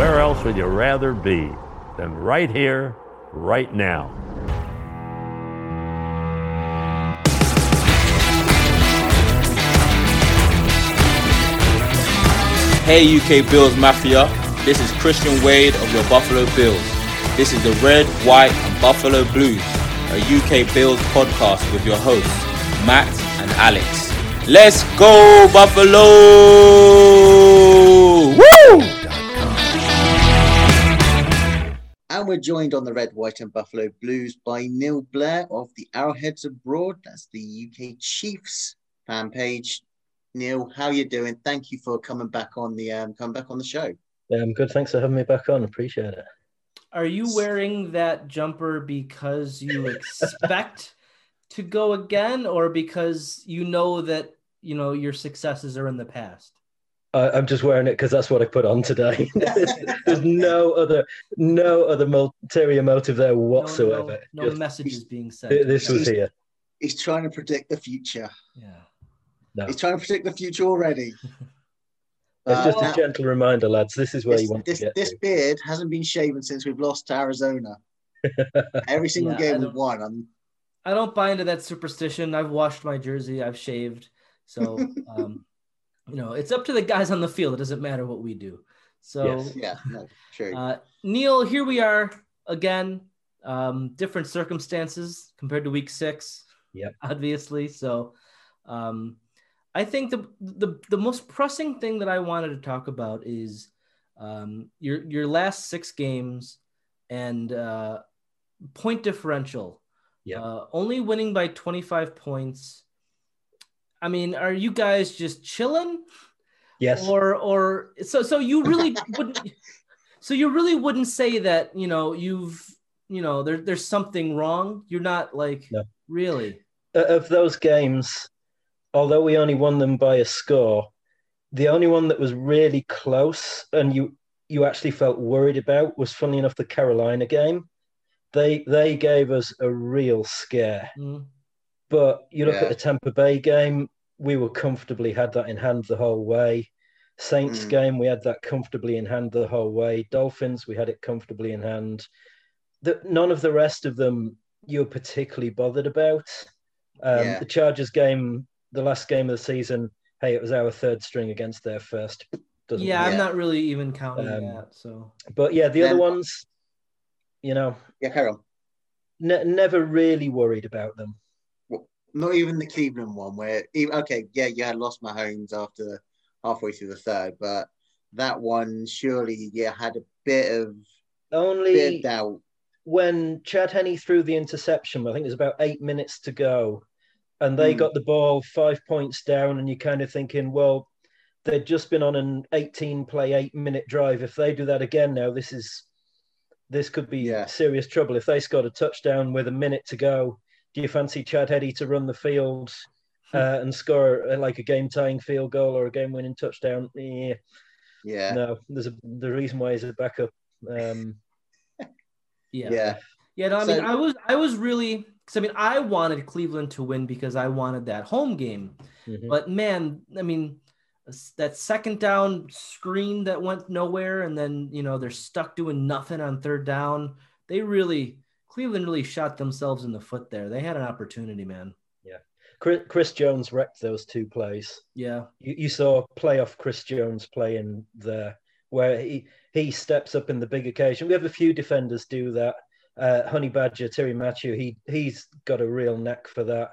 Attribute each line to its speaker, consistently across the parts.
Speaker 1: where else would you rather be than right here, right now?
Speaker 2: Hey UK Bills Mafia, this is Christian Wade of your Buffalo Bills. This is the Red, White and Buffalo Blues, a UK Bills podcast with your hosts, Matt and Alex. Let's go, Buffalo!
Speaker 3: And we're joined on the Red, White, and Buffalo Blues by Neil Blair of the Arrowheads Abroad. That's the UK Chiefs fan page. Neil, how you doing? Thank you for coming back on the um, coming back on the show.
Speaker 4: Yeah, I'm good. Thanks for having me back on. Appreciate it.
Speaker 5: Are you wearing that jumper because you expect to go again, or because you know that you know your successes are in the past?
Speaker 4: I, I'm just wearing it because that's what I put on today. There's no other, no other ulterior motive there whatsoever.
Speaker 5: No, no, no
Speaker 4: Just-
Speaker 5: messages being sent.
Speaker 4: this was here.
Speaker 3: He's trying to predict the future.
Speaker 5: Yeah.
Speaker 4: No,
Speaker 3: He's trying to predict the future already.
Speaker 4: it's just
Speaker 3: Uh,
Speaker 4: a gentle reminder, lads. This is where
Speaker 3: this,
Speaker 4: you want
Speaker 3: this,
Speaker 4: to get.
Speaker 3: this
Speaker 4: to.
Speaker 3: beard hasn't been shaven since we've lost to Arizona. Every single
Speaker 5: Yeah,
Speaker 3: game we've won. I'm,
Speaker 5: I don't buy into that superstition. I've washed my jersey. I've shaved. So, um, you know, it's up to the guys on the field. It doesn't matter what we do. So,
Speaker 4: Yes.
Speaker 3: yeah, no, true.
Speaker 5: uh, Neil, here we are again. Um, different circumstances compared to week six.
Speaker 4: Yep.
Speaker 5: Obviously. So, um, I think the, the the most pressing thing that I wanted to talk about is um, your your last six games and uh, point differential.
Speaker 4: Yeah.
Speaker 5: Uh, only winning by 25 points. I mean, are you guys just chilling?
Speaker 4: Yes.
Speaker 5: Or or so so you really wouldn't so you really wouldn't say that, you know, you've you know, there, there's something wrong. You're not like
Speaker 4: No.
Speaker 5: really.
Speaker 4: Uh, of those games, although we only won them by a score, the only one that was really close and you you actually felt worried about was, funny enough, the Carolina game. They they gave us a real scare.
Speaker 5: Mm.
Speaker 4: But you look
Speaker 3: Yeah.
Speaker 4: at the Tampa Bay game, we were comfortably had that in hand the whole way. Saints
Speaker 3: Mm.
Speaker 4: game, we had that comfortably in hand the whole way. Dolphins, we had it comfortably in hand. The, none of the rest of them you're particularly bothered about. Um,
Speaker 3: Yeah.
Speaker 4: The Chargers game, the last game of the season, hey, it was our third string against their first. Doesn't
Speaker 5: Yeah,
Speaker 4: matter.
Speaker 5: I'm not really even counting
Speaker 4: Um,
Speaker 5: that. So
Speaker 4: But yeah, the other ones, you know,
Speaker 3: yeah, Carol,
Speaker 4: ne- never really worried about them.
Speaker 3: Not even the Cleveland one, where okay, yeah, you had lost Mahomes after halfway through the third, but that one surely yeah had a bit of
Speaker 4: Only
Speaker 3: bit of doubt.
Speaker 4: when Chad Henne threw the interception, I think it was about eight minutes to go, and they
Speaker 3: Hmm.
Speaker 4: got the ball five points down, and you're kind of thinking, well, they'd just been on an 18 play, eight minute drive. If they do that again now, this is this could be
Speaker 3: Yeah.
Speaker 4: serious trouble. If they scored a touchdown with a minute to go, do you fancy Chad Henne to run the field uh, and score uh, like a game tying field goal or a game winning touchdown? Yeah,
Speaker 3: Yeah,
Speaker 4: no, there's a the reason why he's a backup. Um,
Speaker 5: yeah.
Speaker 3: yeah,
Speaker 5: Yeah, no, I
Speaker 3: So-
Speaker 5: mean, I was, I was really, because I mean, I wanted Cleveland to win because I wanted that home game.
Speaker 4: mhm.
Speaker 5: But man, I mean, that second down screen that went nowhere, and then you know they're stuck doing nothing on third down. They really, Cleveland really shot themselves in the foot there. They had an opportunity, man.
Speaker 4: Chris, Chris Jones wrecked those two plays.
Speaker 5: Yeah,
Speaker 4: You, you saw playoff Chris Jones playing there, where he he steps up in the big occasion. We have a few defenders do that. Uh, Honey Badger, Tyrann Mathieu, he he's got a real knack for that.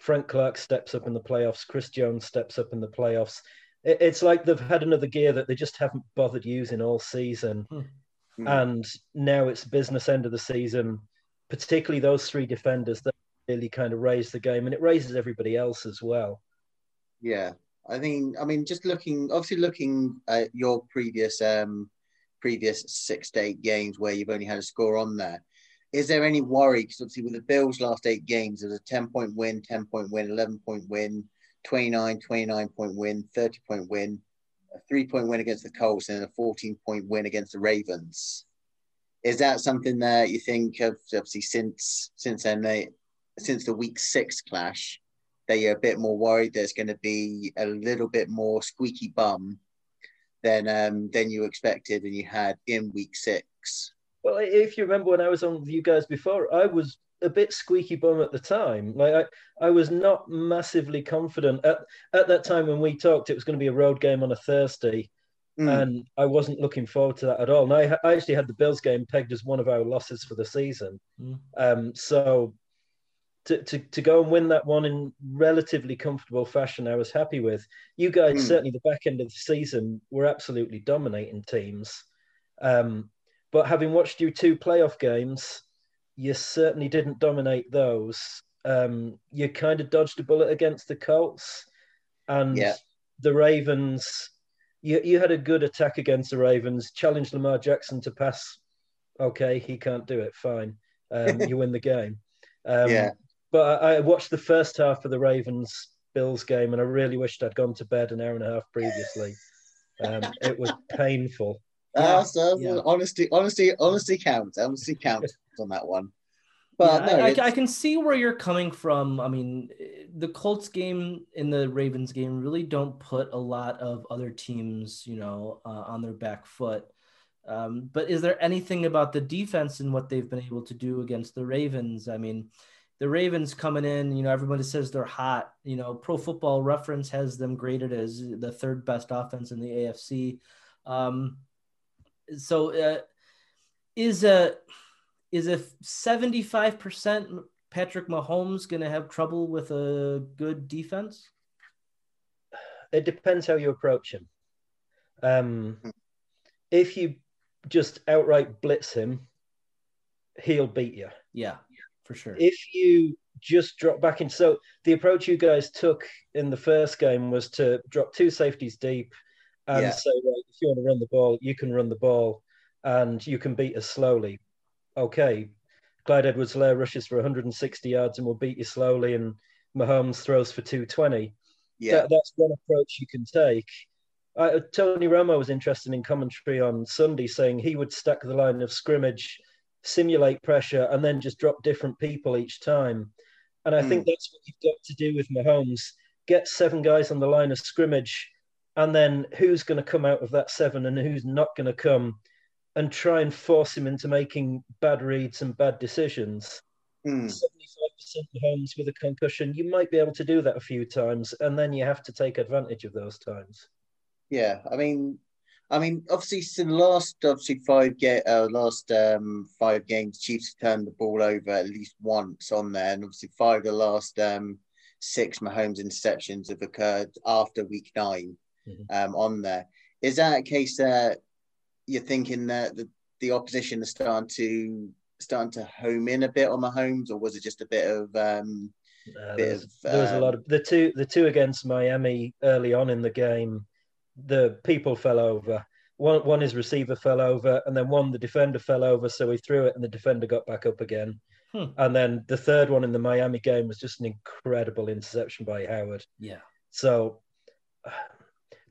Speaker 4: Frank Clark steps up in the playoffs. Chris Jones steps up in the playoffs. It, it's like they've had another gear that they just haven't bothered using all season,
Speaker 3: Hmm.
Speaker 4: and now it's business end of the season. Particularly those three defenders that really kind of raise the game, and it raises everybody else as well.
Speaker 3: yeah. I think I mean just looking obviously looking at your previous um previous six to eight games where you've only had a score on there. Is there any worry? Because obviously with the Bills' last eight games, it was a 10 point win, 10 point win, 11 point win, 29, 29 point win, 30 point win, a three point win against the Colts, and a 14 point win against the Ravens. Is that something that you think of obviously since since then they since the week six clash that you're a bit more worried there's going to be a little bit more squeaky bum than um, than you expected and you had in week six.
Speaker 4: Well, if you remember when I was on with you guys before, I was a bit squeaky bum at the time. Like I, I was not massively confident at at that time when we talked. It was going to be a road game on a Thursday, mm. and I wasn't looking forward to that at all. And I, I actually had the Bills game pegged as one of our losses for the season. Mm. Um, so to, to, to go and win that one in relatively comfortable fashion, I was happy with. You guys, mm. certainly the back end of the season, were absolutely dominating teams. Um, but having watched you two playoff games, you certainly didn't dominate those. Um, you kind of dodged a bullet against the Colts and yeah. the Ravens. You, you had a good attack against the Ravens, challenged Lamar Jackson to pass. Okay, he can't do it. Fine. Um, you win the game. Um, yeah. But I, I, watched the first half of the Ravens Bills game and I really wished I'd gone to bed an hour and a half previously. Um, it was painful.
Speaker 3: Uh, so yeah. honesty, honesty, honesty counts. Honesty counts on that one.
Speaker 5: But yeah, no, I, I, can see where you're coming from. I mean, the Colts game and the Ravens game really don't put a lot of other teams, you know, uh, on their back foot. Um, but is there anything about the defense and what they've been able to do against the Ravens? I mean, the Ravens coming in, you know, everybody says they're hot. You know, Pro Football Reference has them graded as the third best offense in the AFC. Um, so uh, is a is if 75% Patrick Mahomes going to have trouble with a good defense?
Speaker 4: It depends how you approach him. Um, if you just outright blitz him, he'll beat you.
Speaker 5: Yeah, for sure.
Speaker 4: If you just drop back in, so the approach you guys took in the first game was to drop two safeties deep and yeah. say, right, if you want to run the ball, you can run the ball and you can beat us slowly okay, Clyde Edwards Helaire rushes for 160 yards and will beat you slowly, and Mahomes throws for 220. Yeah. That, that's one approach you can take. Uh, Tony Romo was interested in commentary on Sunday, saying he would stack the line of scrimmage, simulate pressure, and then just drop different people each time. And I mm. think that's what you've got to do with Mahomes. Get seven guys on the line of scrimmage, and then who's going to come out of that seven and who's not going to come and try and force him into making bad reads and bad decisions. Mm. 75% Mahomes with a concussion, you might be able to do that a few times, and then you have to take advantage of those times.
Speaker 3: Yeah, I mean, I mean, obviously, since the last obviously five get uh, last um, five games, Chiefs turned the ball over at least once on there, and obviously five of the last um, six Mahomes interceptions have occurred after Week 9 mm-hmm. um, on there. Is that a case that you're thinking that the, the opposition is starting to starting to home in a bit on Mahomes, or was it just a bit of um,
Speaker 4: uh, bit of, there was um, a lot of the two the two against Miami early on in the game. The people fell over. One one his receiver fell over, and then one the defender fell over, so he threw it, and the defender got back up again. Hmm. And then the third one in the Miami game was just an incredible interception by Howard.
Speaker 5: Yeah.
Speaker 4: So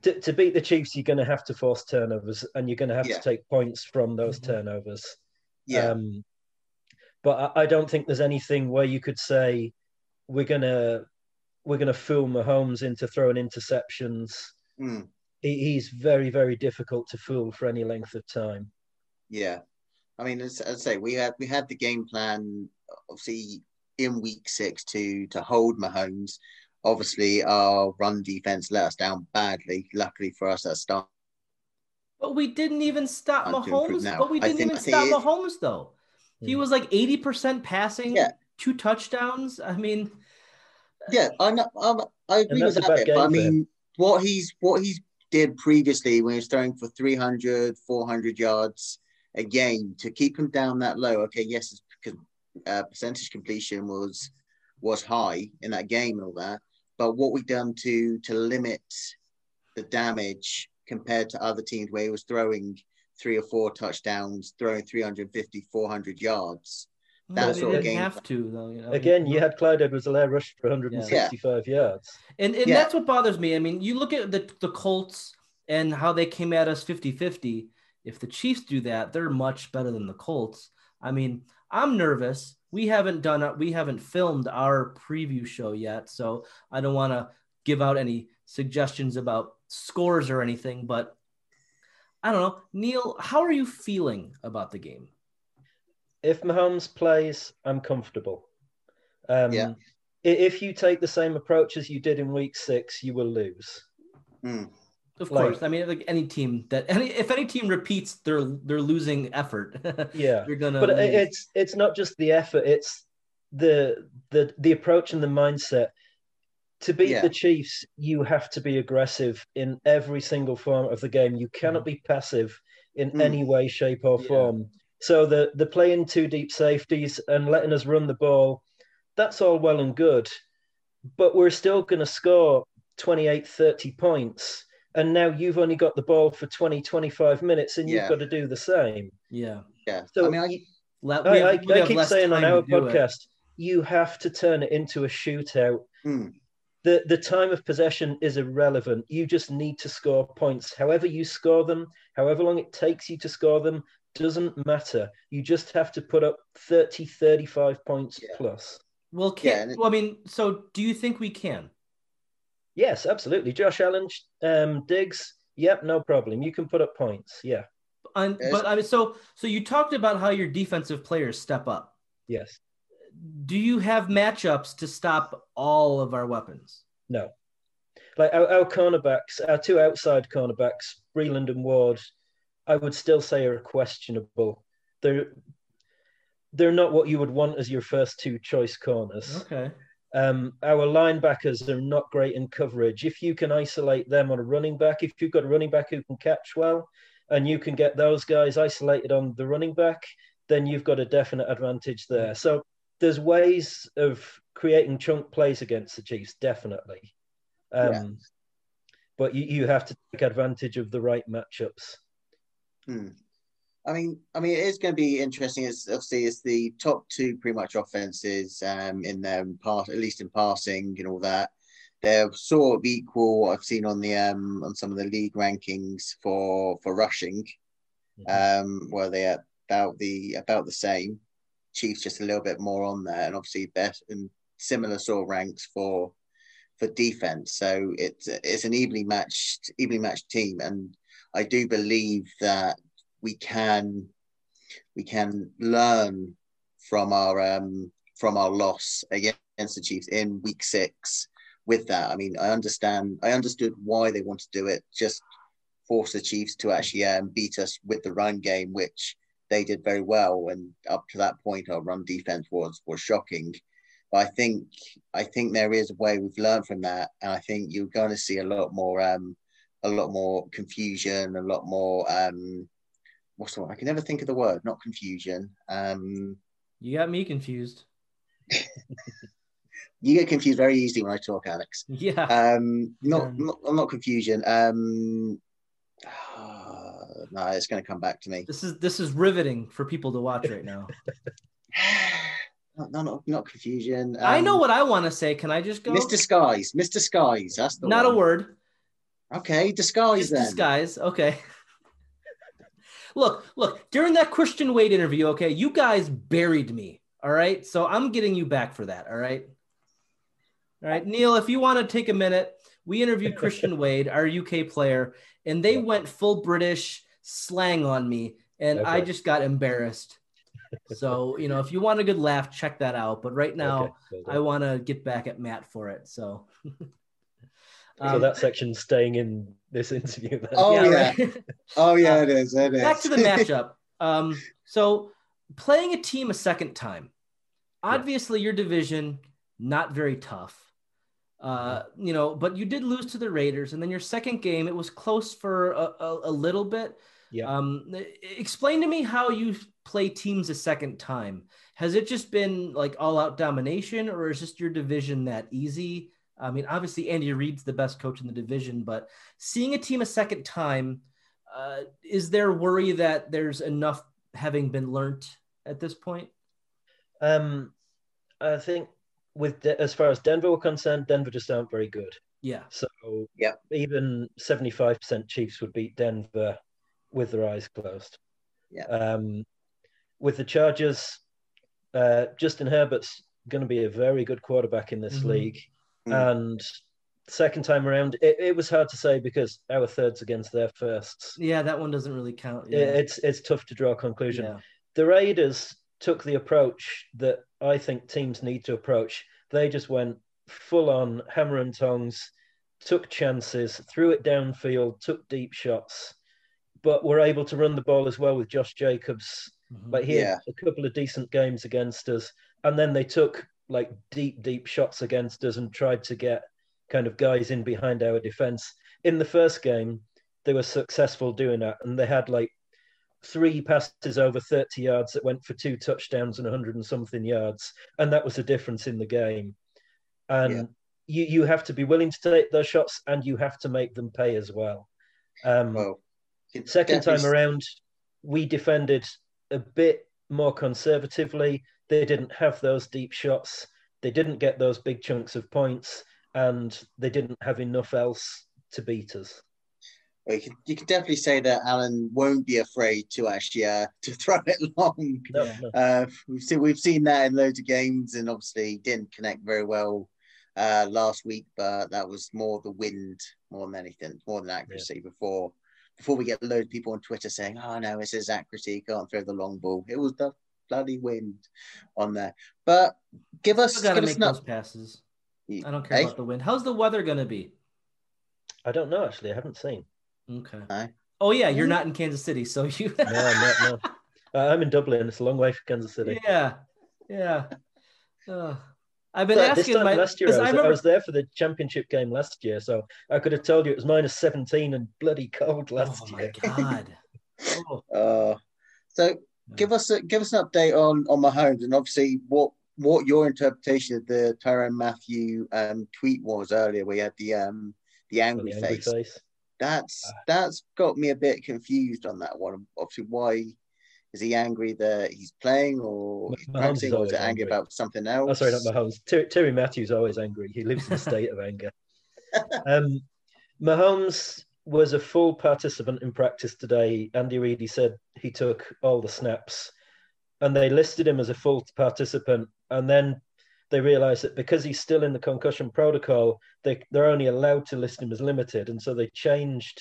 Speaker 4: to, to beat the Chiefs, you're going to have to force turnovers, and you're going to have yeah. to take points from those mm-hmm. turnovers.
Speaker 3: Yeah. Um,
Speaker 4: but I, I, don't think there's anything where you could say we're gonna we're gonna fool Mahomes into throwing interceptions. Mm. He, he's very very difficult to fool for any length of time.
Speaker 3: Yeah, I mean, as, as I say, we had we had the game plan obviously in week six to to hold Mahomes Obviously, our run defense let us down badly. Luckily for us, at start.
Speaker 5: But we didn't even stop Mahomes. But we didn't even stop Mahomes though. He was like eighty percent passing, yeah. two touchdowns. I mean,
Speaker 3: yeah, I know, um, I agree with that bit. But I mean, what he's what he's did previously when he was throwing for 300, 400 yards a game to keep him down that low. Okay, yes, because uh, percentage completion was was high in that game and all that but what we done to to limit the damage compared to other teams where he was throwing three or four touchdowns, throwing 350, 400 yards.
Speaker 5: That sort of game. have to though. You know?
Speaker 4: Again, you had Clyde Edwards Helaire rush for 165 yeah. yards.
Speaker 5: And and yeah. that's what bothers me. I mean, you look at the, the Colts and how they came at us 50-50. If the Chiefs do that, they're much better than the Colts. I mean, I'm nervous we haven't done it. We haven't filmed our preview show yet, so I don't want to give out any suggestions about scores or anything. But I don't know, Neil. How are you feeling about the game?
Speaker 4: If Mahomes plays, I'm comfortable. Um,
Speaker 3: Yeah.
Speaker 4: If you take the same approach as you did in week six, you will lose.
Speaker 3: Hmm.
Speaker 5: Of
Speaker 4: Like-
Speaker 5: course, I mean, like any team that any if any team repeats their their losing effort,
Speaker 4: Yeah.
Speaker 5: you're gonna.
Speaker 4: but
Speaker 5: lose.
Speaker 4: it's it's not just the effort it's the the the approach and the mindset to beat
Speaker 3: Yeah.
Speaker 4: the chiefs you have to be aggressive in every single form of the game you cannot be passive in
Speaker 3: Mm.
Speaker 4: any way shape or
Speaker 5: Yeah.
Speaker 4: form so the the playing two deep safeties and letting us run the ball that's all well and good but we're still going to score 28 30 points and now you've only got the ball for 20 25 minutes and
Speaker 3: Yeah.
Speaker 4: you've got to do the same
Speaker 5: yeah.
Speaker 3: Yeah.
Speaker 4: So
Speaker 3: I mean, I,
Speaker 5: Le-
Speaker 4: I,
Speaker 5: have-
Speaker 4: I, I keep saying on our
Speaker 5: to do it.
Speaker 4: podcast, you have to turn it into a shootout.
Speaker 3: hmm.
Speaker 4: The the time of possession is irrelevant. You just need to score points. However you score them, however long it takes you to score them, doesn't matter. You just have to put up 30, 35 points
Speaker 3: Yeah.
Speaker 4: plus.
Speaker 5: Well, can
Speaker 3: and it-
Speaker 5: well, I mean, so do you think we can?
Speaker 4: Yes, absolutely. Josh Allen, um, Diggs, yep, no problem. You can put up points. Yeah,
Speaker 5: On,
Speaker 3: Yes.
Speaker 5: but I mean, so so you talked about how your defensive players step up.
Speaker 4: yes.
Speaker 5: Do you have matchups to stop all of our weapons?
Speaker 4: No. Like our, our cornerbacks, our two outside cornerbacks, Breeland and Ward, I would still say are questionable. They're they're not what you would want as your first two choice corners.
Speaker 5: Okay.
Speaker 4: Um, our linebackers are not great in coverage. If you can isolate them on a running back, if you've got a running back who can catch well, and you can get those guys isolated on the running back, then you've got a definite advantage there. So there's ways of creating chunk plays against the Chiefs, definitely. Um,
Speaker 3: Yeah.
Speaker 4: But you, you have to take advantage of the right matchups.
Speaker 3: Hmm. I mean, I mean, it is going to be interesting. It's obviously it's the top two pretty much offenses um, in their part, at least in passing and all that. They're sort of equal. I've seen on the um, on some of the league rankings for for rushing, um, where they are about the about the same. Chiefs just a little bit more on there, and obviously best and similar sort of ranks for for defense. So it's it's an evenly matched evenly matched team, and I do believe that we can we can learn from our um, from our loss against the Chiefs in Week Six. With that, I mean, I understand. I understood why they want to do it. Just force the Chiefs to actually um, beat us with the run game, which they did very well. And up to that point, our run defense was was shocking. But I think I think there is a way we've learned from that, and I think you're going to see a lot more um, a lot more confusion, a lot more um, what's the word? I can never think of the word. Not confusion. Um,
Speaker 5: You got me confused.
Speaker 3: you get confused very easily when I talk, Alex.
Speaker 5: Yeah.
Speaker 3: Um, not,
Speaker 5: Yeah.
Speaker 3: not not confusion. Um, no, it's going to come back to me.
Speaker 5: this is this is riveting for people to watch right now.
Speaker 3: No, no, not, not confusion.
Speaker 5: I know
Speaker 3: Um,
Speaker 5: what I want to say. Can I just go?
Speaker 3: Mr. Skies. Mr. Skies. That's the
Speaker 5: Not
Speaker 3: one.
Speaker 5: a word.
Speaker 3: Okay, disguise
Speaker 5: Just
Speaker 3: then.
Speaker 5: disguise. Okay. Look, look, during that Christian Wade interview, okay, you guys buried me. All right. So I'm getting you back for that. All right. All right. Neil, if you want to take a minute, we interviewed Christian Wade, our UK player, and they went full British slang on me, and I just got embarrassed. So, you know, if you want a good laugh, check that out. But right now,
Speaker 4: Okay.
Speaker 5: I want to get back at Matt for it. So,
Speaker 4: so
Speaker 5: Um,
Speaker 4: that section's staying in this interview. Then.
Speaker 3: Oh, yeah.
Speaker 5: right.
Speaker 3: Oh yeah,
Speaker 5: Uh,
Speaker 3: it is. It is.
Speaker 5: back to the matchup. Um, so playing a team a second time, obviously your division not very tough. Uh, you know, but you did lose to the Raiders, and then your second game it was close for a, a, a little bit.
Speaker 4: Yeah.
Speaker 5: Um, explain to me how you play teams a second time. Has it just been like all out domination, or is just your division that easy? I mean, obviously Andy Reid's the best coach in the division, but seeing a team a second time, uh, is there worry that there's enough having been learnt at this point?
Speaker 4: Um, I think with De- as far as Denver were concerned, Denver just aren't very good.
Speaker 5: Yeah.
Speaker 4: So
Speaker 3: Yep.
Speaker 4: even seventy-five percent Chiefs would beat Denver with their eyes closed.
Speaker 3: Yeah.
Speaker 4: Um, with the Chargers, uh, Justin Herbert's going to be a very good quarterback in this
Speaker 5: Mhm.
Speaker 4: league,
Speaker 3: Mm.
Speaker 4: and second time around, it, it was hard to say because our thirds against their firsts.
Speaker 5: Yeah, that one doesn't really count.
Speaker 4: It-
Speaker 5: Yeah.
Speaker 4: It's it's tough to draw a conclusion.
Speaker 5: yeah.
Speaker 4: The Raiders took the approach that I think teams need to approach. They just went full on hammer and tongs, took chances, threw it downfield, took deep shots, but were able to run the ball as well with Josh Jacobs.
Speaker 5: Mhm.
Speaker 4: Like he
Speaker 3: Yeah.
Speaker 4: had a couple of decent games against us, and then they took like deep, deep shots against us and tried to get kind of guys in behind our defense. In the first game, they were successful doing that, and they had like three passes over 30 yards that went for two touchdowns and 100 and something yards, and that was the difference in the game. And
Speaker 3: Yeah.
Speaker 4: you you have to be willing to take those shots, and you have to make them pay as well. Um,
Speaker 3: Well,
Speaker 4: Second time around, we defended a bit more conservatively. They didn't have those deep shots. They didn't get those big chunks of points, and they didn't have enough else to beat us.
Speaker 3: well, you, can, you can definitely say that Allen won't be afraid to actually uh, to throw it long.
Speaker 4: No, no.
Speaker 3: Uh, we've seen we've seen that in loads of games, and obviously didn't connect very well uh, last week. But that was more the wind more than anything, more than accuracy. Before before we get loads of people on Twitter saying, "Oh no, it's his accuracy, he can't throw the long ball." It was the bloody wind on there. But give us
Speaker 5: Still gotta
Speaker 3: give us
Speaker 5: make
Speaker 3: an
Speaker 5: those
Speaker 3: up.
Speaker 5: passes. I don't care
Speaker 3: Hey?
Speaker 5: about the wind. How's the weather gonna be?
Speaker 4: I don't know actually. I haven't seen.
Speaker 5: Okay.
Speaker 3: Aye.
Speaker 5: Oh yeah, you're not in Kansas City, so you.
Speaker 4: No, I'm not. No, Uh, I'm in Dublin. It's a long way from Kansas City.
Speaker 5: yeah, yeah. Uh, I've been
Speaker 4: But this
Speaker 5: asking
Speaker 4: time
Speaker 5: my.
Speaker 4: last year, I
Speaker 5: 'cause
Speaker 4: was, I,
Speaker 5: remember,
Speaker 4: was there for the championship game last year, so I could have told you it was minus 17 and bloody cold last year.
Speaker 5: oh my
Speaker 4: year.
Speaker 5: god. Oh,
Speaker 3: Uh, so give us a, give us an update on on Mahomes and obviously what what your interpretation of the Tyrann Mathieu um, tweet was earlier. We had the um the angry,
Speaker 4: The angry
Speaker 3: face.
Speaker 4: face.
Speaker 3: That's
Speaker 4: Ah.
Speaker 3: that's got me a bit confused on that one. Obviously, why is he angry that he's playing or he's
Speaker 4: is
Speaker 3: practicing, or is it angry
Speaker 4: angry.
Speaker 3: about something else?
Speaker 4: Oh, sorry, not Mahomes. Ter- Tyrann Mathieu's always angry. He lives in a state of anger. Um, Mahomes was a full participant in practice today. Andy Reid he said he took all the snaps, and they listed him as a full participant. And then they realised that because he's still in the concussion protocol, they they're only allowed to list him as limited, and so they changed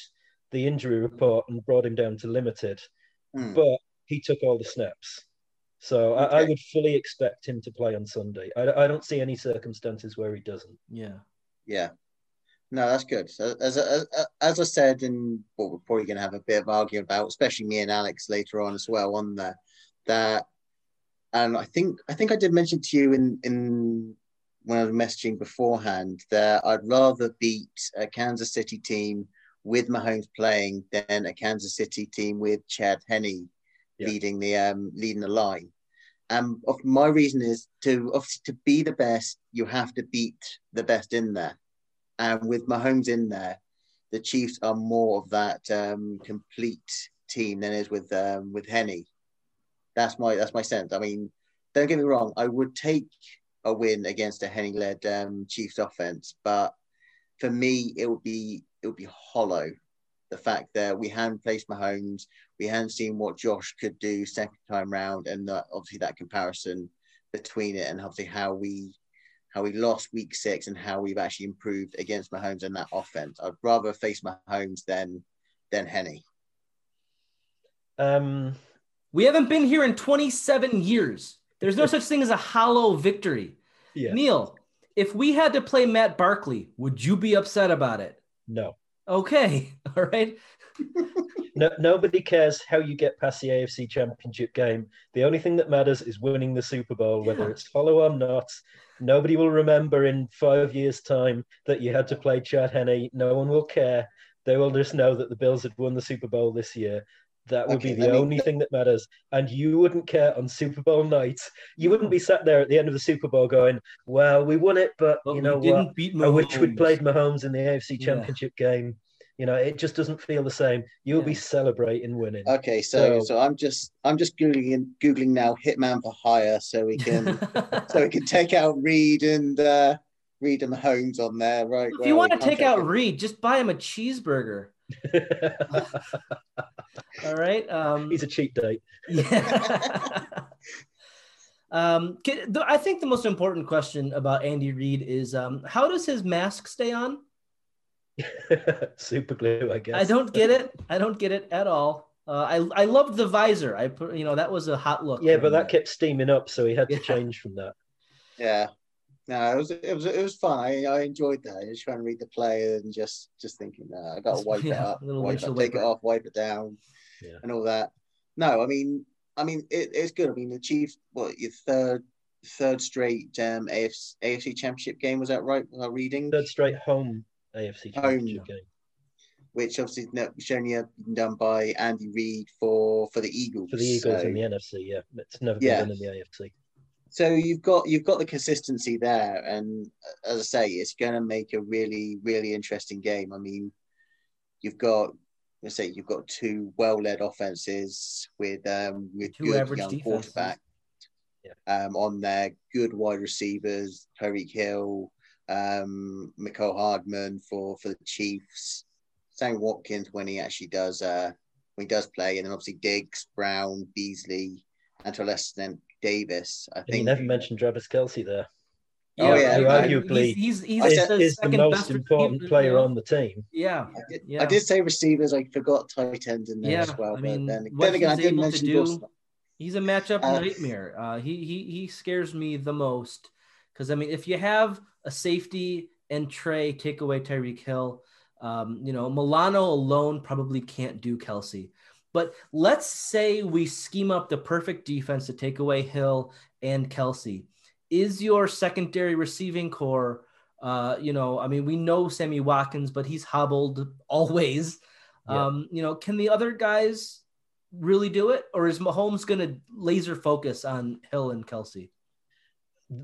Speaker 4: the injury report and brought him down to limited.
Speaker 3: Hmm.
Speaker 4: But he took all the snaps. So I, I would fully expect him to play on Sunday. I, I don't see any circumstances where he doesn't.
Speaker 5: yeah.
Speaker 3: Yeah. No, that's good. So as, as, as I said, and what we're probably going to have a bit of argument about, especially me and Alex later on as well on there, that, and I think I think I did mention to you in in when I was messaging beforehand that I'd rather beat a Kansas City team with Mahomes playing than a Kansas City team with Chad Henne
Speaker 4: Yeah.
Speaker 3: leading the um leading the line. Um, my reason is to obviously to be the best, you have to beat the best in there. And with Mahomes in there, the Chiefs are more of that um, complete team than is with um, with Henne. That's my that's my sense. I mean, don't get me wrong. I would take a win against a Henne-led um, Chiefs offense, but for me, it would be it would be hollow. The fact that we hadn't placed Mahomes, we hadn't seen what Josh could do second time round, and that, obviously that comparison between it, and obviously how we how we lost week six and how we've actually improved against Mahomes and that offense. I'd rather face Mahomes than than Henne.
Speaker 4: Um,
Speaker 5: We haven't been here in 27 years. There's no such thing as a hollow victory.
Speaker 4: yeah,
Speaker 5: Neil, if we had to play Matt Barkley, would you be upset about it?
Speaker 4: no.
Speaker 5: Okay. All right.
Speaker 4: No, nobody cares how you get past the AFC Championship game. The only thing that matters is winning the Super Bowl, whether
Speaker 5: Yeah.
Speaker 4: it's hollow or not. Nobody will remember in five years' time that you had to play Chad Henne. No one will care. They will just know that the Bills had won the Super Bowl this year. That would
Speaker 3: Okay,
Speaker 4: be the
Speaker 3: me-
Speaker 4: only thing that matters. And you wouldn't care on Super Bowl night. You wouldn't be sat there at the end of the Super Bowl going, "Well, we won it, but,
Speaker 5: But
Speaker 4: you know
Speaker 5: we
Speaker 4: what?
Speaker 5: didn't beat
Speaker 4: I wish we'd played Mahomes in the AFC
Speaker 5: Yeah.
Speaker 4: Championship game. You know, it just doesn't feel the same. You'll be celebrating winning.
Speaker 3: Okay, so
Speaker 4: So-
Speaker 3: so I'm just I'm just googling googling now Hitman for hire so we can so we can take out Reid and uh, Reid and Mahomes on there, right?
Speaker 5: if you want to take out Reid, just buy him a cheeseburger. All right. Um,
Speaker 4: He's a cheap date.
Speaker 5: Yeah. um, I think the most important question about Andy Reid is um, how does his mask stay on?
Speaker 4: Super glue, I guess.
Speaker 5: I don't get it. I don't get it at all. Uh, I I loved the visor. I put you know that was a hot look.
Speaker 4: Yeah, but that kept steaming up, so he had to
Speaker 5: Yeah.
Speaker 4: change from that.
Speaker 3: Yeah. No, it was it was it was fun. I, I enjoyed that. Just trying to read the play and just just thinking, no, I got to
Speaker 5: Just-
Speaker 3: wipe it
Speaker 5: yeah,
Speaker 3: up, wipe it, take it off, wipe it down,
Speaker 4: Yeah.
Speaker 3: and all that. No, I mean, I mean, it, it's good. I mean, the Chiefs, what your third third straight um, AFC, AFC Championship game was that right? Was I reading?
Speaker 4: Third straight home AFC
Speaker 3: Home.
Speaker 4: Championship game.
Speaker 3: Which obviously no- was only been done by Andy Reid for for the Eagles.
Speaker 4: For the Eagles
Speaker 3: so-
Speaker 4: in the NFC, yeah. It's never been
Speaker 3: Yeah.
Speaker 4: done in the AFC.
Speaker 3: so you've got you've got the consistency there and as i say it's going to make a really really interesting game i mean you've got let's say you've got two well-led offenses with um with
Speaker 5: Two
Speaker 3: good young
Speaker 5: defenses.
Speaker 3: quarterback
Speaker 4: Yeah.
Speaker 3: um on there good wide receivers Tyreek Hill um Mecole Hardman for for the Chiefs Sam Watkins when he actually does uh when he does play and then obviously Diggs Brown Beasley and to a less extent Davis I
Speaker 4: And you
Speaker 3: think
Speaker 4: never mentioned Travis Kelce there.
Speaker 3: Oh, yeah,
Speaker 4: who
Speaker 3: I-
Speaker 4: arguably
Speaker 5: he's, he's, he's
Speaker 4: Is,
Speaker 3: said-
Speaker 5: the
Speaker 4: is the most important player on the team.
Speaker 5: Yeah,
Speaker 3: I did,
Speaker 5: Yeah.
Speaker 3: I did say receivers. I forgot tight end in there
Speaker 5: Yeah,
Speaker 3: as well.
Speaker 5: I mean,
Speaker 3: but then, then again, I didn't mention
Speaker 5: do-
Speaker 3: Dawson.
Speaker 5: He's a matchup
Speaker 3: Uh,
Speaker 5: nightmare. Uh, he he he scares me the most because I mean, if you have a safety and Trey take away Tyreek Hill, um, you know Milano alone probably can't do Kelce. But let's say we scheme up the perfect defense to take away Hill and Kelce. Is your secondary receiving core? Uh, you know, I mean, we know Sammy Watkins, but he's hobbled always.
Speaker 4: Yeah.
Speaker 5: Um, you know, can the other guys really do it, or is Mahomes going to laser focus on Hill and Kelce?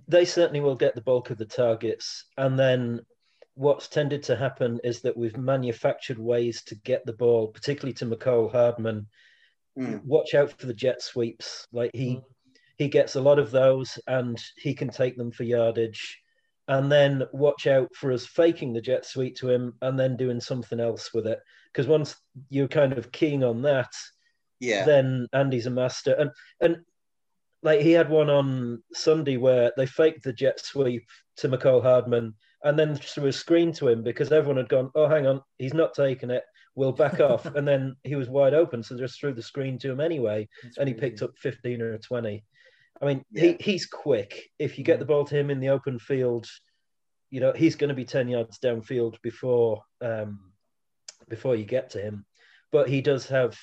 Speaker 4: They certainly will get the bulk of the targets. And then what's tended to happen is that we've manufactured ways to get the ball, particularly to Mecole Hardman.
Speaker 3: Mm.
Speaker 4: Watch out for the jet sweeps. Like he
Speaker 5: Mm.
Speaker 4: he gets a lot of those and he can take them for yardage. And then watch out for us faking the jet sweep to him and then doing something else with it. Because once you're kind of keying on that,
Speaker 3: Yeah,
Speaker 4: then Andy's a master. And and like he had one on Sunday where they faked the jet sweep to Mecole Hardman and then threw a screen to him because everyone had gone, oh, hang on, he's not taking it. We'll back off. And then he was wide open. So just threw the screen to him anyway.
Speaker 5: That's
Speaker 4: And he
Speaker 5: crazy.
Speaker 4: picked up 15 or 20. I mean,
Speaker 3: Yeah.
Speaker 4: he, he's quick. If you get
Speaker 5: Mhm.
Speaker 4: the ball to him in the open field, you know, he's going to be 10 yards downfield before um, before you get to him. But he does have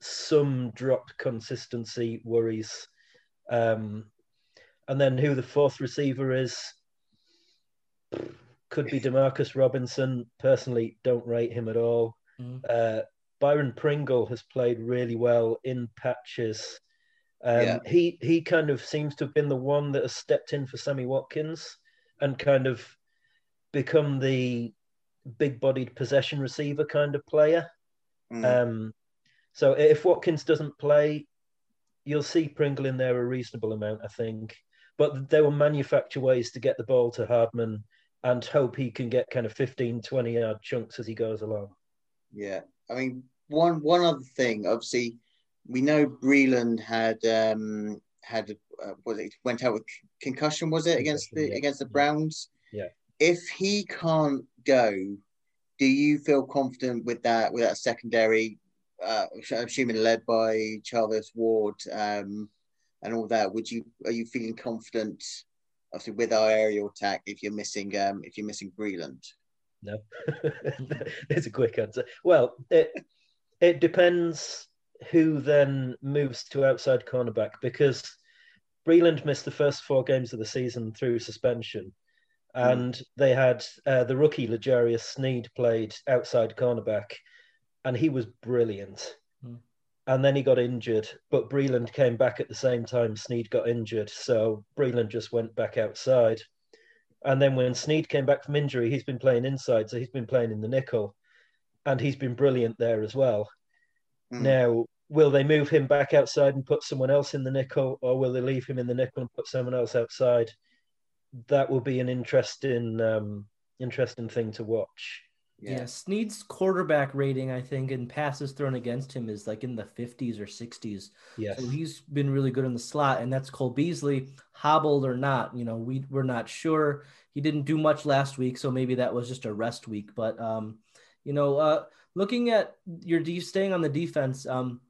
Speaker 4: some drop consistency worries. Um, and then who the fourth receiver is could be Demarcus Robinson. Personally, don't rate him at all.
Speaker 5: Mhm.
Speaker 4: Uh, Byron Pringle has played really well in patches. Um,
Speaker 3: Yeah.
Speaker 4: He he kind of seems to have been the one that has stepped in for Sammy Watkins and kind of become the big-bodied possession receiver kind of player.
Speaker 3: Mm.
Speaker 4: Um, so if Watkins doesn't play, you'll see Pringle in there a reasonable amount, I think. But they will manufacture ways to get the ball to Hardman and hope he can get kind of 15, 20 yard chunks as he goes along.
Speaker 3: yeah. I mean, one one other thing. Obviously, we know Breeland had um had uh, was it went out with concussion? Was it against the
Speaker 4: yeah.
Speaker 3: against the Browns?
Speaker 4: Yeah.
Speaker 3: If he can't go, do you feel confident with that with that secondary? Uh, I'm assuming led by Charvarius Ward um, and all that. Would you are you feeling confident? Obviously, with our aerial attack, if you're missing um, if you're missing Breeland.
Speaker 4: No, it's a quick answer. Well, it it depends who then moves to outside cornerback because Breeland missed the first four games of the season through suspension, and they had uh, the rookie L'Jarius Sneed played outside cornerback, and he was brilliant.
Speaker 5: Hmm.
Speaker 4: And then he got injured, but Breeland came back at the same time Sneed got injured, so Breeland just went back outside. And then when Sneed came back from injury, he's been playing inside, so he's been playing in the nickel, and he's been brilliant there as well.
Speaker 3: Mm.
Speaker 4: Now, will they move him back outside and put someone else in the nickel, or will they leave him in the nickel and put someone else outside? That will be an interesting, um, interesting thing to watch.
Speaker 5: Yeah.
Speaker 3: Yeah.
Speaker 5: Sneed's quarterback rating, I think, and passes thrown against him is like in the 50s or 60s.
Speaker 4: Yes.
Speaker 5: So he's been really good in the slot, and that's Cole Beasley, hobbled or not. You know, we we're not sure. He didn't do much last week, so maybe that was just a rest week. But um, you know, uh, looking at your de- staying on the defense, um,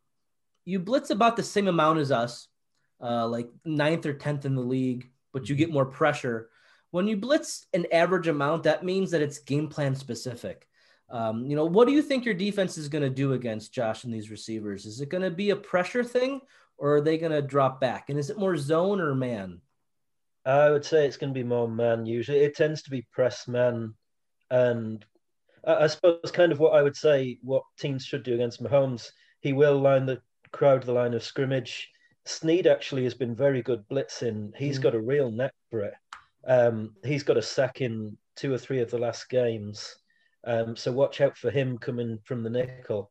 Speaker 5: you blitz about the same amount as us, uh, like ninth or tenth in the league, but you get more pressure. When you blitz an average amount, that means that it's game plan specific. Um, you know, what do you think your defense is going to do against Josh and these receivers? Is it going to be a pressure thing, or are they going to drop back? And is it more zone or man?
Speaker 4: I would say it's going to be more man. Usually, it tends to be press man, and I, I suppose kind of what I would say what teams should do against Mahomes. He will line the crowd the line of scrimmage. Sneed actually has been very good blitzing. He's
Speaker 5: Mm.
Speaker 4: got a real neck for it. Um, he's got a sack in two or three of the last games. Um, so watch out for him coming from the nickel.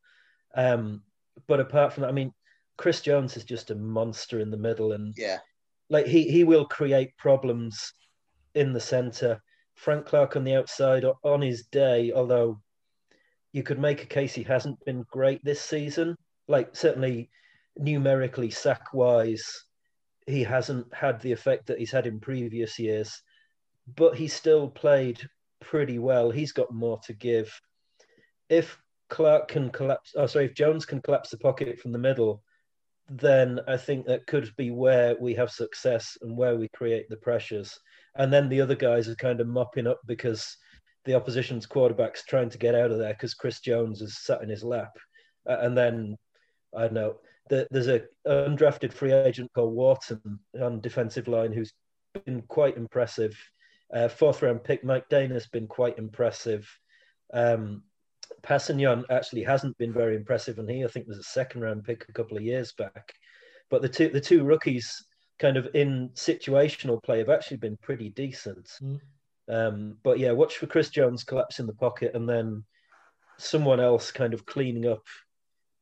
Speaker 4: Um, but apart from that, I mean, Chris Jones is just a monster in the middle, and
Speaker 3: Yeah.
Speaker 4: like he he will create problems in the center. Frank Clark on the outside on his day, although you could make a case he hasn't been great this season. Like certainly numerically sack wise, he hasn't had the effect that he's had in previous years, but he still played pretty well. He's got more to give. If Clark can collapse, oh sorry, if Jones can collapse the pocket from the middle, then I think that could be where we have success and where we create the pressures. And then the other guys are kind of mopping up because the opposition's quarterback's trying to get out of there because Chris Jones is sat in his lap. Uh, and then I don't know there's a undrafted free agent called Wharton on defensive line who's been quite impressive. Uh, fourth round pick Mike Danna has been quite impressive. Um, Passignon actually hasn't been very impressive, and he I think was a second round pick a couple of years back. But the two the two rookies, kind of in situational play, have actually been pretty decent.
Speaker 5: Mm.
Speaker 4: Um, but yeah, watch for Chris Jones collapsing the pocket, and then someone else kind of cleaning up.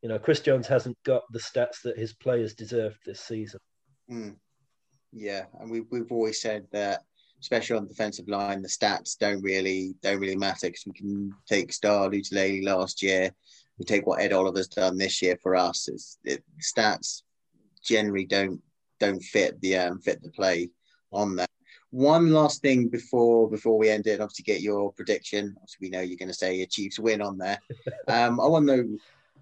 Speaker 4: You know, Chris Jones hasn't got the stats that his players deserved this season.
Speaker 3: Mm. Yeah, and we we've always said that, especially on the defensive line, the stats don't really don't really matter because we can take Star Lotulelei last year, we take what Ed Oliver's done this year for us. It's it, stats generally don't don't fit the um, fit the play on that. One last thing before before we end it, obviously get your prediction. Obviously, we know you're going to say a Chiefs win on there. Um, I want to know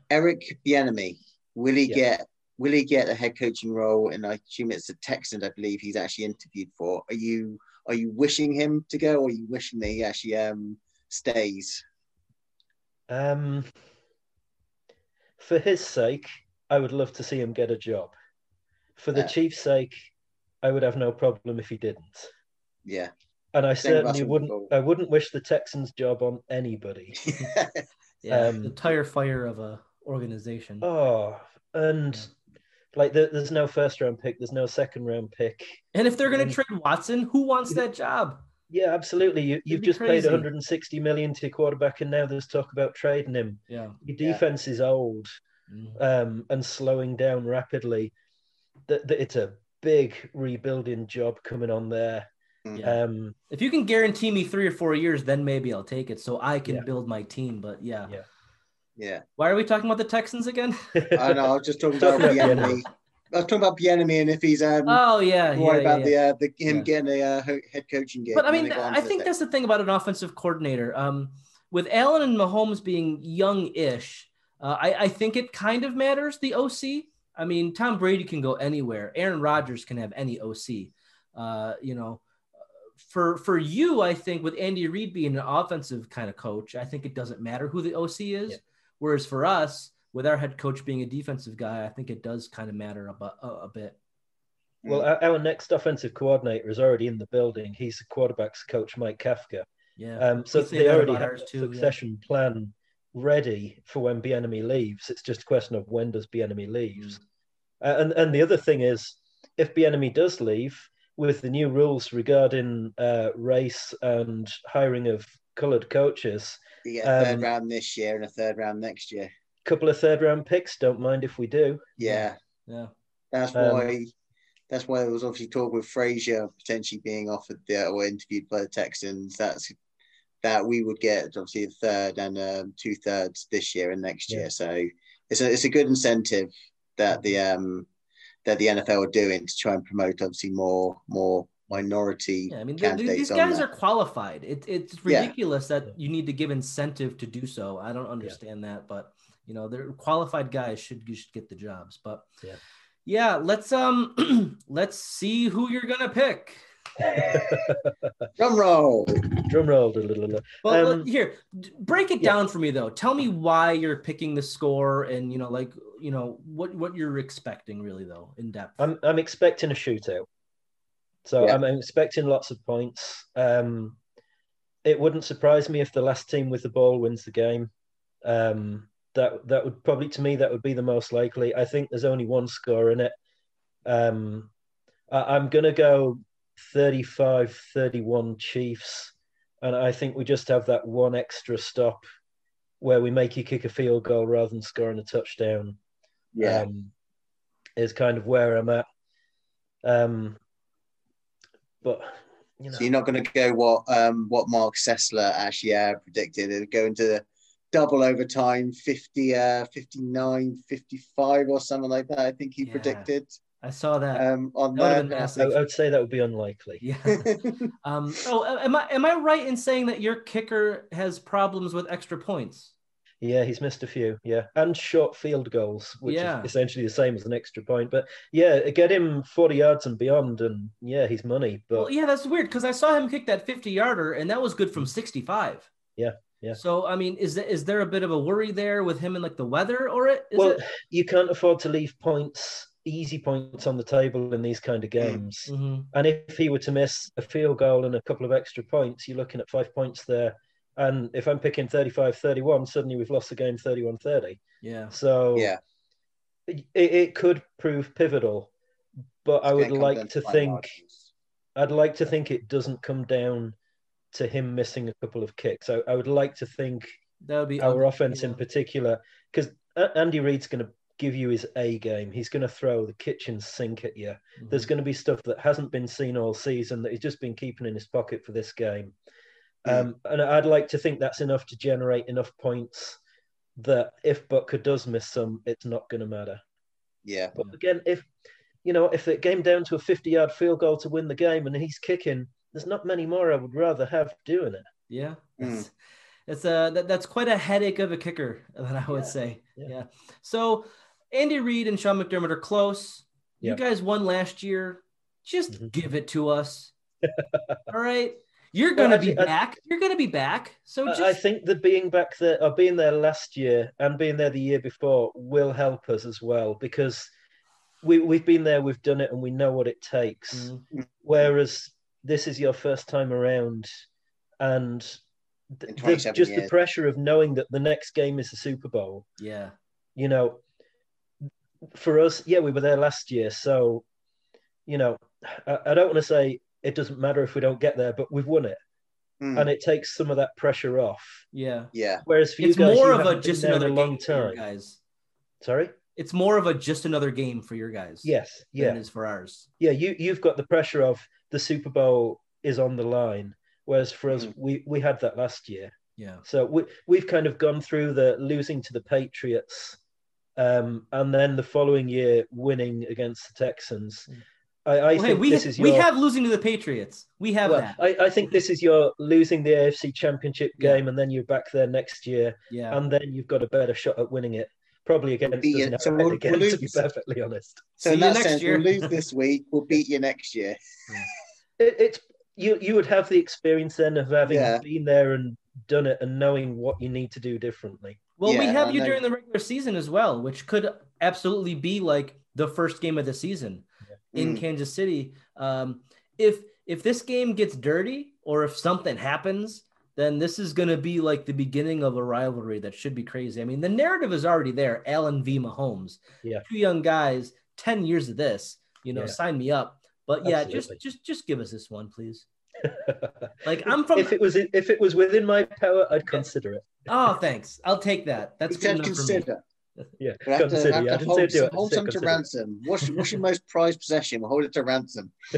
Speaker 3: Eric Bieniemy. Will he
Speaker 4: Yeah.
Speaker 3: get will he get a head coaching role? And I assume it's the Texans. I believe he's actually interviewed for. Are you are you wishing him to go, or are you wishing that he actually um stays?
Speaker 4: Um, for his sake, I would love to see him get a job. For the
Speaker 3: Yeah.
Speaker 4: Chiefs' sake, I would have no problem if he didn't.
Speaker 3: Yeah,
Speaker 4: And I
Speaker 3: Same
Speaker 4: certainly
Speaker 3: Russell
Speaker 4: wouldn't.
Speaker 3: Wilson.
Speaker 4: I wouldn't wish the Texans' job on anybody.
Speaker 5: Yeah,
Speaker 4: Um,
Speaker 5: the tire fire of a organization.
Speaker 4: Oh, and like there, there's no first round pick, there's no second round pick.
Speaker 5: and if they're going to trade Watson, who wants that job?
Speaker 4: Yeah, absolutely. You, you've
Speaker 5: be
Speaker 4: just paid 160 million to your quarterback, and now there's talk about trading him.
Speaker 5: Yeah.
Speaker 4: Your
Speaker 3: Yeah.
Speaker 4: defense is old
Speaker 5: Mhm.
Speaker 4: um, and slowing down rapidly. That that it's a big rebuilding job coming on there.
Speaker 5: Yeah.
Speaker 4: Um,
Speaker 5: If you can guarantee me three or four years, then maybe I'll take it so I can
Speaker 4: Yeah.
Speaker 5: build my team. But yeah.
Speaker 4: Yeah.
Speaker 3: Yeah.
Speaker 5: Why are we talking about the Texans again?
Speaker 3: I know. I was just talking about the enemy. I was talking about the enemy, and if he's um
Speaker 5: oh yeah, yeah,
Speaker 3: about
Speaker 5: yeah.
Speaker 3: the uh, the him
Speaker 5: Yeah.
Speaker 3: getting a uh, head coaching gig.
Speaker 5: But I mean,
Speaker 3: they go on
Speaker 5: I think that's the thing about an offensive coordinator. Um, with Allen and Mahomes being young-ish, uh, I, I think it kind of matters the OC. I mean, Tom Brady can go anywhere. Aaron Rodgers can have any OC. Uh, you know, for for you, I think with Andy Reid being an offensive kind of coach, I think it doesn't matter who the OC is.
Speaker 4: Yeah.
Speaker 5: Whereas for us, with our head coach being a defensive guy, I think it does kind of matter a, a, a bit.
Speaker 4: well, our, our next offensive coordinator is already in the building. He's the quarterbacks coach, Mike Kafka.
Speaker 5: Yeah.
Speaker 4: Um, so
Speaker 5: We say
Speaker 4: they
Speaker 5: that
Speaker 4: already have a
Speaker 5: too, yeah.
Speaker 4: succession plan ready for when Bieniemy leaves. It's just a question of when does Bieniemy leaves. Uh, and and the other thing is, if Bieniemy does leave, with the new rules regarding uh, race and hiring of coloured coaches,
Speaker 3: You get a third
Speaker 4: um,
Speaker 3: round this year and a third round next year.
Speaker 4: A couple of third round picks. Don't mind if we do.
Speaker 3: Yeah,
Speaker 5: Yeah.
Speaker 3: that's
Speaker 4: Um,
Speaker 3: why. That's why there was obviously talk with Frazier potentially being offered the, or interviewed by the Texans. That's that we would get obviously a third and um, two thirds this year and next
Speaker 4: Yeah.
Speaker 3: year. So it's a it's a good incentive that the um that the NFL are doing to try and promote obviously more more minority
Speaker 5: Yeah, I mean, th- th-
Speaker 3: candidates.
Speaker 5: these
Speaker 3: on
Speaker 5: guys are qualified. It, it's
Speaker 3: Yeah.
Speaker 5: ridiculous that you need to give incentive to do so. I don't understand that, but you know, they're qualified guys should you should get the jobs. But
Speaker 4: Yeah.
Speaker 5: yeah, let's um let's see who you're gonna pick.
Speaker 3: drum roll.
Speaker 4: Drum roll. da- da- da- da.
Speaker 5: Well,
Speaker 4: Um,
Speaker 5: here, break it
Speaker 4: yeah.
Speaker 5: down for me though. Tell me why you're picking the score, and you know, like you know what what you're expecting really though in depth.
Speaker 4: I'm I'm expecting a shootout. So
Speaker 3: Yeah.
Speaker 4: I'm expecting lots of points. Um, it wouldn't surprise me if the last team with the ball wins the game. Um, that that would probably to me that would be the most likely. I think there's only one score in it. Um, I, I'm gonna go 35-31 Chiefs, and I think we just have that one extra stop where we make you kick a field goal rather than scoring a touchdown
Speaker 3: Yeah.
Speaker 4: um, is kind of where I'm at. Um, but you know,
Speaker 3: So you're not going to go what um, what Marc Sessler actually uh, predicted. It'll go into the double overtime, 50, uh, 59, 55 or something like that. I think he
Speaker 5: Yeah.
Speaker 3: predicted
Speaker 5: I saw that.
Speaker 3: um, on
Speaker 5: That
Speaker 3: there.
Speaker 4: I. I would say that would be unlikely.
Speaker 5: yeah. Um, oh, am I am I right in saying that your kicker has problems with extra points?
Speaker 4: Yeah, he's missed a few. Yeah, and short field goals, which
Speaker 5: Yeah.
Speaker 4: is essentially the same as an extra point. But yeah, get him forty yards and beyond, and yeah, he's money. But
Speaker 5: Well, yeah, that's weird because I saw him kick that 50 yarder and that was good from 65.
Speaker 4: Yeah, yeah.
Speaker 5: So I mean, is there, is there a bit of a worry there with him and like the weather or it? Is
Speaker 4: well,
Speaker 5: it?
Speaker 4: you can't afford to leave points, easy points on the table in these kind of games.
Speaker 5: Mhm.
Speaker 4: And if he were to miss a field goal and a couple of extra points, you're looking at five points there. And if I'm picking 35 31, suddenly we've lost the game 31 30.
Speaker 5: Yeah.
Speaker 4: So
Speaker 3: yeah.
Speaker 4: it, it could prove pivotal. But I would like to think,
Speaker 3: margins.
Speaker 4: I'd like to think it doesn't come down to him missing a couple of kicks. I, I would like to think
Speaker 5: That would be
Speaker 4: our
Speaker 5: ugly,
Speaker 4: offense
Speaker 5: yeah.
Speaker 4: in particular, because Andy Reid's going to give you his A game. He's going to throw the kitchen sink at you.
Speaker 5: Mhm.
Speaker 4: There's going to be stuff that hasn't been seen all season that he's just been keeping in his pocket for this game. Um, and I'd like to think that's enough to generate enough points that if Butker does miss some, it's not going to matter.
Speaker 3: Yeah.
Speaker 4: But again, if you know, if it came down to a 50 yard field goal to win the game and he's kicking, there's not many more I would rather have doing it.
Speaker 5: Yeah.
Speaker 3: Mm.
Speaker 5: That's, it's a that, that's quite a headache of a kicker that I would
Speaker 4: Yeah,
Speaker 5: say. Yeah.
Speaker 4: yeah.
Speaker 5: So Andy Reid and Sean McDermott are close. You guys won last year. Just
Speaker 4: Mhm.
Speaker 5: give it to us. All right. You're gonna be
Speaker 4: actually, I-
Speaker 5: back. You're gonna be back. So just
Speaker 4: I I think that being back there or being there last year and being there the year before will help us as well because we, we've been there, we've done it, and we know what it takes.
Speaker 5: Mhm.
Speaker 4: Whereas this is your first time around, and the,
Speaker 3: 27
Speaker 4: just the pressure of knowing that the next game is the Super Bowl.
Speaker 5: yeah.
Speaker 4: You know, for us, yeah, we were there last year, so you know, I, I don't want to say it doesn't matter if we don't get there, but we've won it,
Speaker 3: Mm.
Speaker 4: and it takes some of that pressure off.
Speaker 5: Yeah.
Speaker 3: yeah.
Speaker 4: Whereas for
Speaker 5: It's
Speaker 4: you guys,
Speaker 5: more
Speaker 4: you
Speaker 5: of a just another
Speaker 4: a long
Speaker 5: game for your
Speaker 4: time.
Speaker 5: guys.
Speaker 4: Sorry.
Speaker 5: It's more of a just another game for your guys.
Speaker 4: Yes.
Speaker 5: Than
Speaker 4: Yeah.
Speaker 5: it is for ours.
Speaker 4: Yeah. You you've got the pressure of the Super Bowl is on the line, whereas for us,
Speaker 3: Mhm.
Speaker 4: we we had that last year.
Speaker 5: Yeah.
Speaker 4: So we we've kind of gone through the losing to the Patriots, um, and then the following year winning against the Texans.
Speaker 5: Mm.
Speaker 4: I, I
Speaker 5: Well, hey,
Speaker 4: think
Speaker 5: we
Speaker 4: this is
Speaker 5: we
Speaker 4: your.
Speaker 5: have losing to the Patriots. We have
Speaker 4: well,
Speaker 5: that.
Speaker 4: I, I think this is your losing the AFC Championship
Speaker 5: Yeah.
Speaker 4: game, and then you're back there next year,
Speaker 5: Yeah.
Speaker 4: and then you've got a better shot at winning it. Probably against
Speaker 3: Beat
Speaker 4: us
Speaker 3: you.
Speaker 4: in
Speaker 3: So we'll-
Speaker 4: again,
Speaker 3: we'll
Speaker 4: to be perfectly honest.
Speaker 3: So in that
Speaker 5: next
Speaker 3: sense,
Speaker 5: year.
Speaker 3: we'll lose this week. We'll beat you next year.
Speaker 4: It, it's you. You would have the experience then of having
Speaker 3: Yeah.
Speaker 4: been there and done it, and knowing what you need to do differently.
Speaker 5: Well, we have
Speaker 3: I
Speaker 5: you
Speaker 3: know.
Speaker 5: during the regular season as well, which could absolutely be like the first game of the season in
Speaker 3: Mm.
Speaker 5: Kansas City. Um, if if this game gets dirty or if something happens, then this is going to be like the beginning of a rivalry that should be crazy. I mean, the narrative is already there. Allen v. Mahomes,
Speaker 4: Yeah.
Speaker 5: two young guys, ten years of this. You know,
Speaker 4: Yeah.
Speaker 5: sign me up. But yeah,
Speaker 4: Absolutely.
Speaker 5: just just just give us this one, please. Like I'm from.
Speaker 4: if it was if it was within my power, I'd consider it.
Speaker 5: oh, thanks. I'll take that. That's
Speaker 3: He
Speaker 5: good
Speaker 3: said
Speaker 5: enough for me.
Speaker 3: Consider.
Speaker 4: Yeah,
Speaker 3: We have to,
Speaker 4: City.
Speaker 3: have
Speaker 4: I
Speaker 3: to
Speaker 4: didn't say
Speaker 3: hold,
Speaker 4: do it.
Speaker 3: Hold
Speaker 4: said
Speaker 3: to ransom. What's, what's your most prized possession? We'll hold it to ransom.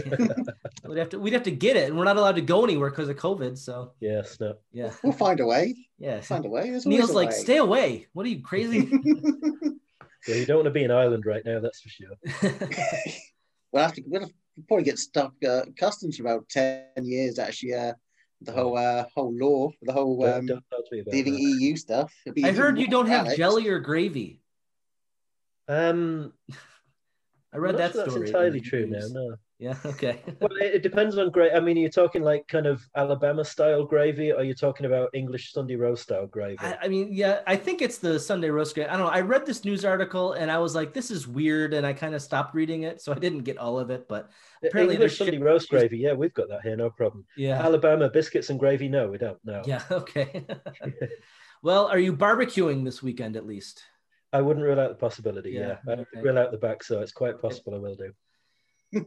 Speaker 5: We'd have to we'd have to get it, and we're not allowed to go anywhere because of COVID. So
Speaker 4: Yes, no.
Speaker 5: yeah,
Speaker 3: We'll find a way.
Speaker 5: yeah.
Speaker 3: Find a way. There's
Speaker 5: Neil's
Speaker 3: a
Speaker 5: like,
Speaker 3: way.
Speaker 5: stay away. What are you crazy?
Speaker 4: Yeah, you don't want to be in Ireland right now, that's for sure.
Speaker 3: we'll have to we'll have to probably get stuck uh, accustomed to about ten years actually. Uh, the whole uh, whole law, the whole
Speaker 4: Don't,
Speaker 3: um,
Speaker 4: don't talk to me about
Speaker 3: leaving
Speaker 4: that.
Speaker 3: EU stuff.
Speaker 5: I heard you don't have
Speaker 3: Alex.
Speaker 5: jelly or gravy.
Speaker 4: Um,
Speaker 5: I read
Speaker 4: I'm not
Speaker 5: that
Speaker 4: sure
Speaker 5: story.
Speaker 4: That's entirely true
Speaker 5: news.
Speaker 4: now. No.
Speaker 5: Yeah. Okay.
Speaker 4: Well, it, it depends on great. I mean, you're talking like kind of Alabama style gravy, or you're talking about English Sunday roast style gravy.
Speaker 5: I, I mean, yeah, I think it's the Sunday roast gravy. I don't know. I read this news article and I was like, this is weird, and I kind of stopped reading it, so I didn't get all of it. But apparently
Speaker 4: English Sunday
Speaker 5: shit-
Speaker 4: roast gravy. Yeah, we've got that here, no problem.
Speaker 5: yeah,
Speaker 4: Alabama biscuits and gravy. No, we don't. No.
Speaker 5: yeah, okay. well, are you barbecuing this weekend at least?
Speaker 4: I wouldn't rule out the possibility.
Speaker 5: Yeah,
Speaker 4: Yeah, I wouldn't rule out the back, so it's quite possible I will do.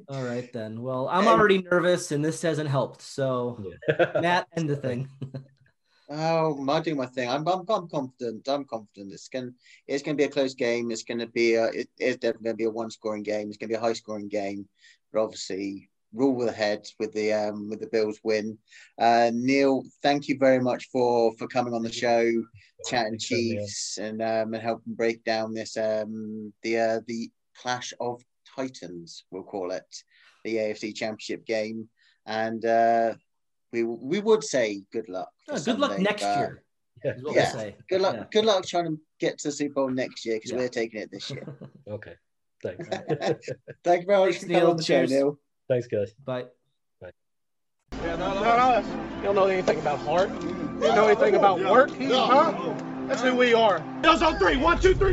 Speaker 5: All right then. Well, I'm already nervous, and this hasn't helped. So,
Speaker 4: Yeah.
Speaker 5: Matt, end the thing.
Speaker 3: Oh, am I doing my thing? I'm, I'm, I'm confident. I'm confident. It's gonna, it's gonna be a close game. It's gonna be a, it is definitely gonna be a one-scoring game. It's gonna be a high-scoring game. But obviously, rule ahead with the um with the Bills win. Uh, Neil, thank you very much for for coming on the show, chatting
Speaker 4: Thanks for having.
Speaker 3: Chiefs, and um and helping break down this um the uh, the clash of Titans. We'll call it the AFC Championship game, and uh, we we would say good luck. for
Speaker 5: Oh, good luck next year.
Speaker 4: Yeah.
Speaker 3: Yeah.
Speaker 5: say.
Speaker 3: Good luck.
Speaker 5: Yeah.
Speaker 3: Good luck trying to get to the Super Bowl next year because
Speaker 5: Yeah.
Speaker 3: we're taking it this year.
Speaker 4: Okay. Thanks.
Speaker 3: Thank you very much
Speaker 5: Thanks,
Speaker 3: for coming on the show,
Speaker 5: Cheers.
Speaker 3: Neil.
Speaker 4: Thanks, guys.
Speaker 5: Bye.
Speaker 6: Yeah, no, no, no. You don't know anything about heart. You don't know anything about work. Huh? That's who we are. Bills on three. One, two, three.